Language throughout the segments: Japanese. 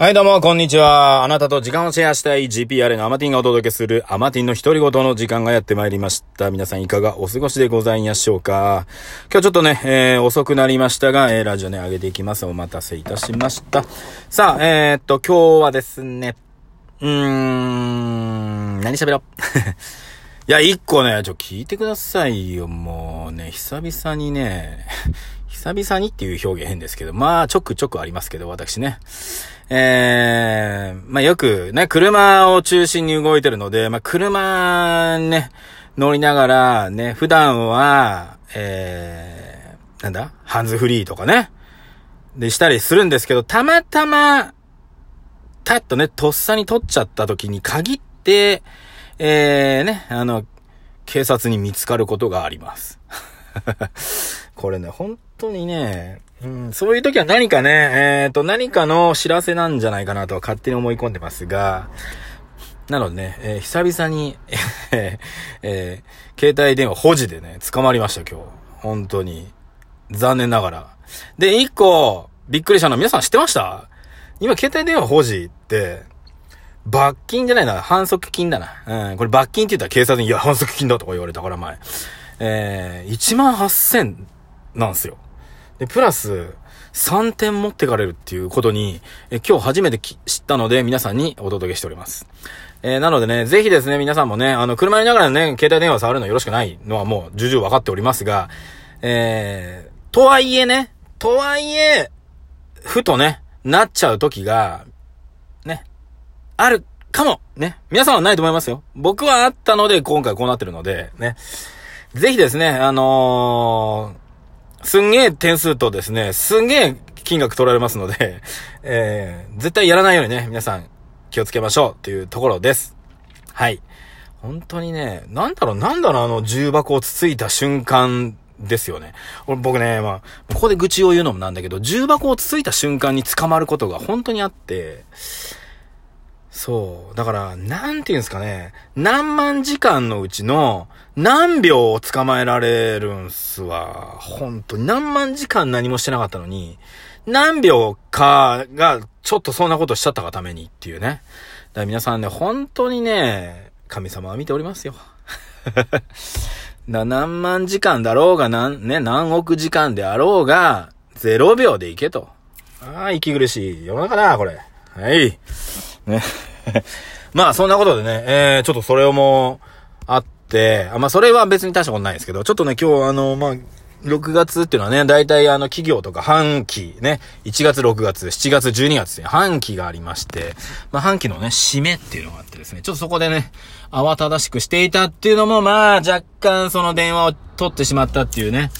はい、どうも、こんにちは。あなたと時間をシェアしたい GPR のアマティンがお届けするアマティンの独り言の時間がやってまいりました。皆さんいかがお過ごしでございましょうか今日ちょっとね、えー、遅くなりましたが、えー、ラジオね、上げていきます。お待たせいたしました。さあ、えー、っと、今日はですね、うーん、何喋ろう いや、一個ね、ちょ、聞いてくださいよ。もうね、久々にね、久々にっていう表現変ですけど、まあ、ちょくちょくありますけど、私ね。えー、まあよくね、車を中心に動いてるので、まあ車ね、乗りながらね、普段は、えー、なんだハンズフリーとかね。で、したりするんですけど、たまたま、たっとね、とっさに撮っちゃった時に限って、えー、ね、あの、警察に見つかることがあります。これね、本当にね、うん、そういう時は何かね、えっ、と、何かの知らせなんじゃないかなとは勝手に思い込んでますが、なのでね、えー久々に、えーえ携帯電話保持でね、捕まりました今日。本当に。残念ながら。で、一個、びっくりしたの皆さん知ってました？今、携帯電話保持って、罰金じゃないな、反則金だな。うん、これ罰金って言ったら警察に、いや、反則金だとか言われたから前。えー、1万8000なんですよ。で、プラス、3点持ってかれるっていうことに、え今日初めて知ったので、皆さんにお届けしております。えーなのでね、ぜひですね、皆さんもね、あの、車にいながらね、携帯電話触るのよろしくないのはもう、重々分かっておりますが、えー、とはいえね、とはいえ、ふとね、なっちゃう時が、あるかも、ね。皆さんはないと思いますよ。僕はあったので、今回こうなってるので、ね。ぜひですね、あのーすんげえ点数とですね、すんげえ金額取られますので、えー、絶対やらないようにね、皆さん気をつけましょうっていうところです。はい。本当にね、なんだろう、なんだろう、あの重箱をつついた瞬間ですよね。俺僕ね、まあ、ここで愚痴を言うのもなんだけど、重箱をつついた瞬間に捕まることが本当にあって、そう。だから、なんていうんですかね。何万時間のうちの何秒を捕まえられるんすわ。本当に何万時間何もしてなかったのに、何秒かがちょっとそんなことしちゃったがためにっていうね。だから皆さんね、本当にね、神様は見ておりますよ。何万時間だろうが、何、ね、何億時間であろうが、0秒でいけと。ああ、息苦しい世の中だ、これ。はい。ね。まあ、そんなことでね、えー、ちょっとそれをもう、あって、あまあ、それは別に大したことないですけど、ちょっとね、今日あの、まあ、6月っていうのはね、大体あの、企業とか半期ね、1月、6月、7月、12月って半期がありまして、まあ、半期のね、締めっていうのがあってですね、ちょっとそこでね、慌ただしくしていたっていうのも、まあ、若干その電話を取ってしまったっていうね、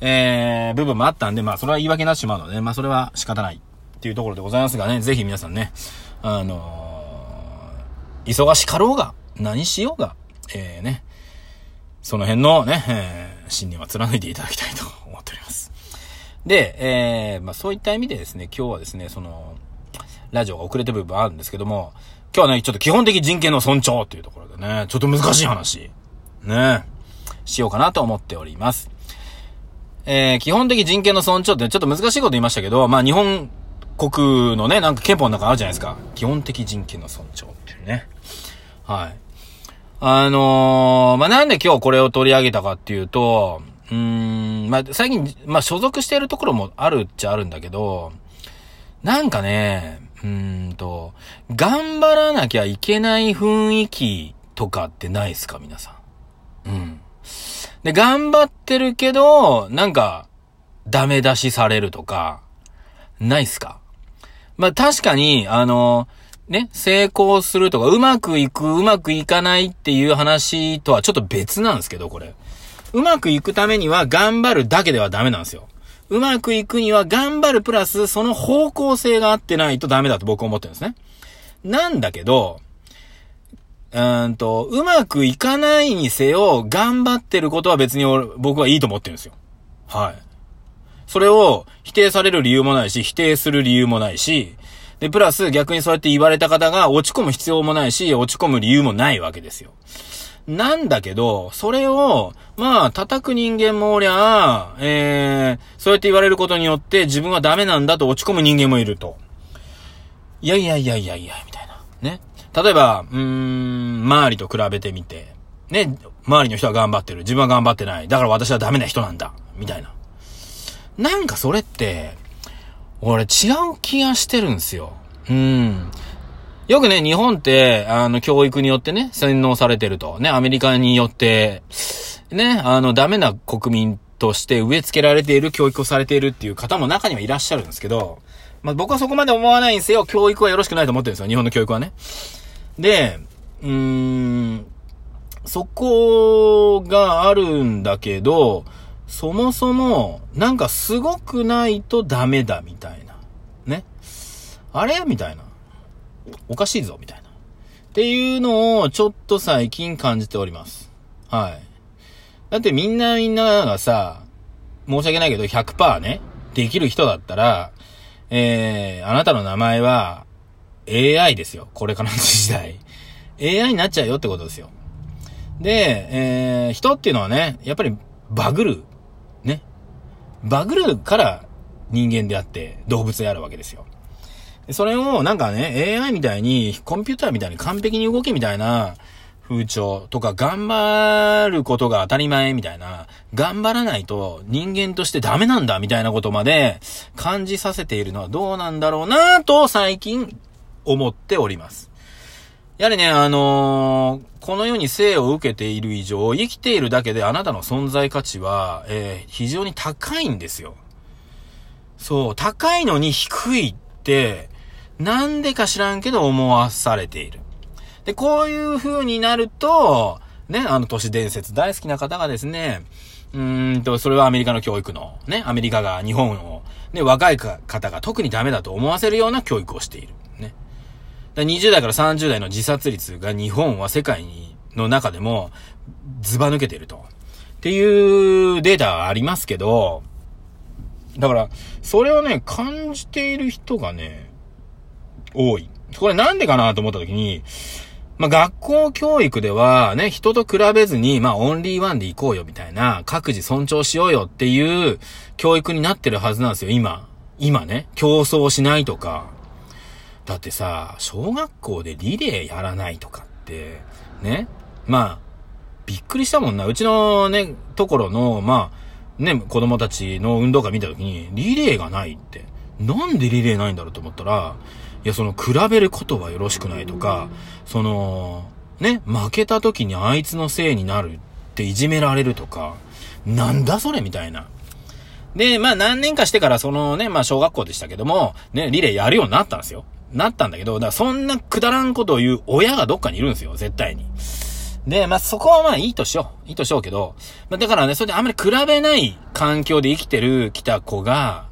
えー、部分もあったんで、まあ、それは言い訳になってしまうので、まあ、それは仕方ないっていうところでございますがね、ぜひ皆さんね、あのー忙しかろうが、何しようが、えー、ね、その辺のね、えー信念は貫いていただきたいと思っております。で、えー、まあそういった意味でですね、今日はですね、その、ラジオが遅れてる部分あるんですけども、今日はね、ちょっと基本的人権の尊重っていうところでね、ちょっと難しい話、ね、しようかなと思っております。えー、基本的人権の尊重ってちょっと難しいこと言いましたけど、まあ日本国のね、なんか憲法の中あるじゃないですか。基本的人権の尊重っていうね。はい。あのー、まあ、なんで今日これを取り上げたかっていうと、うん、まあ、最近、まあ、所属しているところもあるっちゃあるんだけど、なんかね、うんと、頑張らなきゃいけない雰囲気とかってないですか皆さん。うん。で、頑張ってるけど、なんか、ダメ出しされるとか、ないっすか？まあ、確かに、あの、ね、成功するとか、うまくいく、うまくいかないっていう話とはちょっと別なんですけど、これ。うまくいくためには頑張るだけではダメなんですよ。うまくいくには頑張るプラス、その方向性が合ってないとダメだと僕は思ってるんですね。なんだけど、うーんと、うまくいかないにせよ、頑張ってることは別に俺僕はいいと思ってるんですよ。はい。それを否定される理由もないし、否定する理由もないし、で、プラス逆にそうやって言われた方が落ち込む必要もないし、落ち込む理由もないわけですよ。なんだけど、それを、まあ、叩く人間もおりゃ、えー、そうやって言われることによって自分はダメなんだと落ち込む人間もいると。いやいやいやいやいや、みたいな。ね。例えば、うーん、周りと比べてみて、ね、周りの人は頑張ってる。自分は頑張ってない。だから私はダメな人なんだ。みたいな。なんかそれって、俺違う気がしてるんですよ。うん。よくね、日本って、あの、教育によってね、洗脳されてると。ね、アメリカによって、ね、あの、ダメな国民として植え付けられている、教育をされているっていう方も中にはいらっしゃるんですけど、まあ、僕はそこまで思わないんですよ。教育はよろしくないと思ってるんですよ。日本の教育はね。で、うーん、そこがあるんだけど、そもそも、なんかすごくないとダメだみたいな。ね？あれ？みたいな。おかしいぞみたいな。っていうのをちょっと最近感じております。はい。だってみんなみんながさ、申し訳ないけど100%ね、できる人だったら、えー、あなたの名前は AI ですよ。これからの時代。AI になっちゃうよってことですよ。で、えー、人っていうのはね、やっぱりバグる。バグるから人間であって動物であるわけですよ。それをなんかね、AI みたいに、コンピューターみたいに完璧に動けみたいな風潮とか、頑張ることが当たり前みたいな、頑張らないと人間としてダメなんだみたいなことまで感じさせているのはどうなんだろうなと最近思っております。やはりね、あのー、この世に生を受けている以上、生きているだけであなたの存在価値は、えー、非常に高いんですよ。そう、高いのに低いって、なんでか知らんけど思わされている。で、こういう風になると、ね、あの都市伝説大好きな方がですね、うーんと、それはアメリカの教育の、ね、アメリカが日本を、ね、若い方が特にダメだと思わせるような教育をしている。20代から30代の自殺率が日本は世界にの中でもズバ抜けてると。っていうデータはありますけど、だから、それをね、感じている人がね、多い。これなんでかなと思った時に、まあ、学校教育ではね、人と比べずに、まあ、オンリーワンで行こうよみたいな、各自尊重しようよっていう教育になってるはずなんですよ、今。今ね、競争しないとか、だってさ、小学校でリレーやらないとかって、ね？まあ、びっくりしたもんな。うちのね、ところの、まあ、ね、子供たちの運動会見たときに、リレーがないって。なんでリレーないんだろうと思ったら、いや、その、比べることはよろしくないとか、その、ね、負けた時にあいつのせいになるっていじめられるとか、なんだそれみたいな。で、まあ何年かしてからそのね、まあ小学校でしたけども、ね、リレーやるようになったんですよ。なったんだけど、だからそんなくだらんことを言う親がどっかにいるんですよ、絶対に。で、まあ、そこはまあいいとしよう。いいとしようけど、まあ、だからね、それであんまり比べない環境で生きてる来た子が、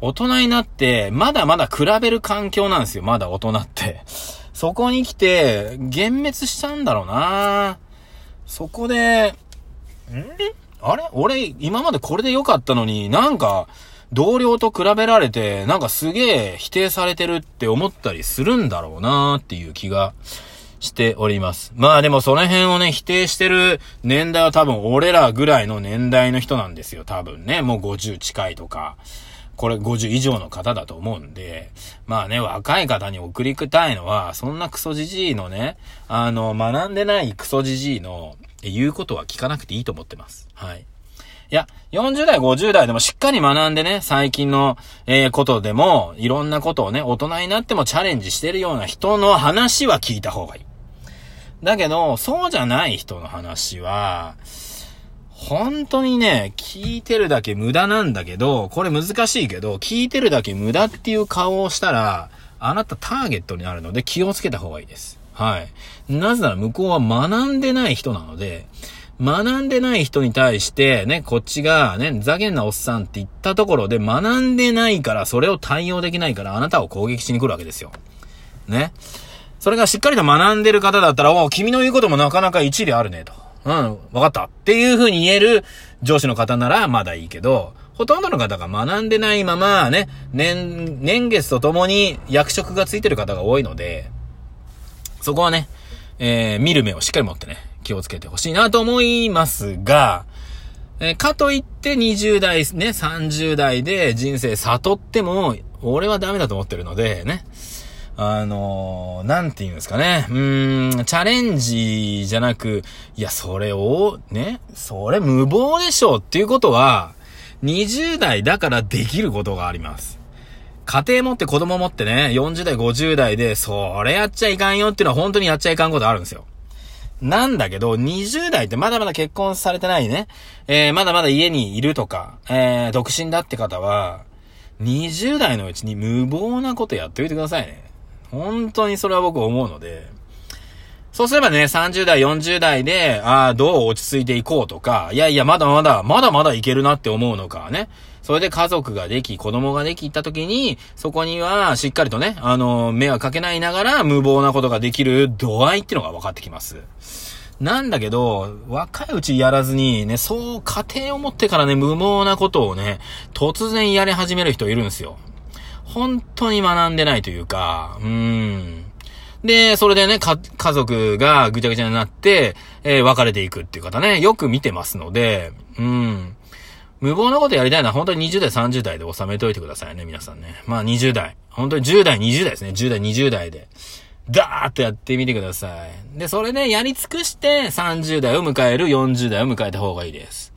大人になって、まだまだ比べる環境なんですよ、まだ大人って。そこに来て、幻滅したんだろうなそこで、ん？あれ？俺、今までこれで良かったのに、なんか、同僚と比べられて、なんかすげえ否定されてるって思ったりするんだろうなーっていう気がしております。まあでもその辺をね、否定してる年代は多分俺らぐらいの年代の人なんですよ、多分ね。もう50近いとか。これ50以上の方だと思うんで、まあね、若い方に送りたいのは、そんなクソじじいのね、あの、学んでないクソじじいの言うことは聞かなくていいと思ってます。はい。いや、40代、50代でもしっかり学んでね、最近の、えー、ことでも、いろんなことをね、大人になってもチャレンジしてるような人の話は聞いた方がいい。だけど、そうじゃない人の話は、本当にね、聞いてるだけ無駄なんだけど、これ難しいけど、聞いてるだけ無駄っていう顔をしたら、あなたターゲットになるので気をつけた方がいいです。はい。なぜなら向こうは学んでない人なので、学んでない人に対して、ね、こっちが、ね、ざけんなおっさんって言ったところで学んでないから、それを対応できないから、あなたを攻撃しに来るわけですよ。ね。それがしっかりと学んでる方だったら、お君の言うこともなかなか一理あるね、と。うん、わかった。っていう風に言える上司の方ならまだいいけど、ほとんどの方が学んでないまま、ね、年、年月とともに役職がついてる方が多いので、そこはね、えー、見る目をしっかり持ってね、気をつけてほしいなと思いますが、え、かといって20代、ね、30代で人生悟っても、俺はダメだと思ってるので、ね。あのー、なんて言うんですかね。うーん、チャレンジじゃなく、いや、それを、ね、それ無謀でしょっていうことは、20代だからできることがあります。家庭持って子供持ってね、40代、50代で、それやっちゃいかんよっていうのは本当にやっちゃいかんことあるんですよ。なんだけど、20代ってまだまだ結婚されてないね。えー、まだまだ家にいるとか、えー、独身だって方は、20代のうちに無謀なことやっておいてくださいね。本当にそれは僕思うので、そうすればね、30代、40代で、ああ、どう落ち着いていこうとか、いやいや、まだまだ、まだまだいけるなって思うのかね。それで家族ができ、子供ができた時に、そこにはしっかりとね、あの、目はかけないながら無謀なことができる度合いっていうのが分かってきます。なんだけど、若いうちやらずに、ね、そう、家庭を持ってからね、無謀なことをね、突然やり始める人いるんですよ。本当に学んでないというか、うーん。で、それでね、か、家族がぐちゃぐちゃになって、えー、別れていくっていう方ね、よく見てますので、うん。無謀なことやりたいのは本当に20代、30代で収めといてくださいね、皆さんね。まあ20代。本当に10代、20代ですね。10代、20代で。ダーッとやってみてください。で、それね、やり尽くして30代を迎える、40代を迎えた方がいいです。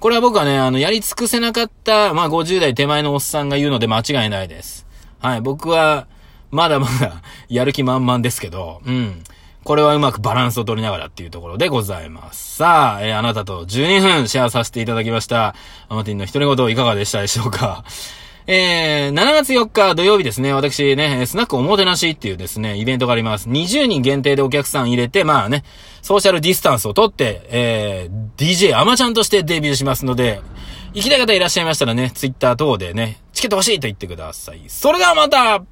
これは僕はね、あの、やり尽くせなかった、まあ50代手前のおっさんが言うので間違いないです。はい、僕は、まだまだ、やる気満々ですけど、うん。これはうまくバランスを取りながらっていうところでございます。さあ、えー、あなたと12分シェアさせていただきました。アマティンの独り言いかがでしたでしょうかえー、7月4日土曜日ですね、私ね、スナックおもてなしっていうですね、イベントがあります。20人限定でお客さん入れて、まあね、ソーシャルディスタンスをとって、えー、DJ アマちゃんとしてデビューしますので、行きたい方いらっしゃいましたらね、ツイッター等でね、チケット欲しいと言ってください。それではまた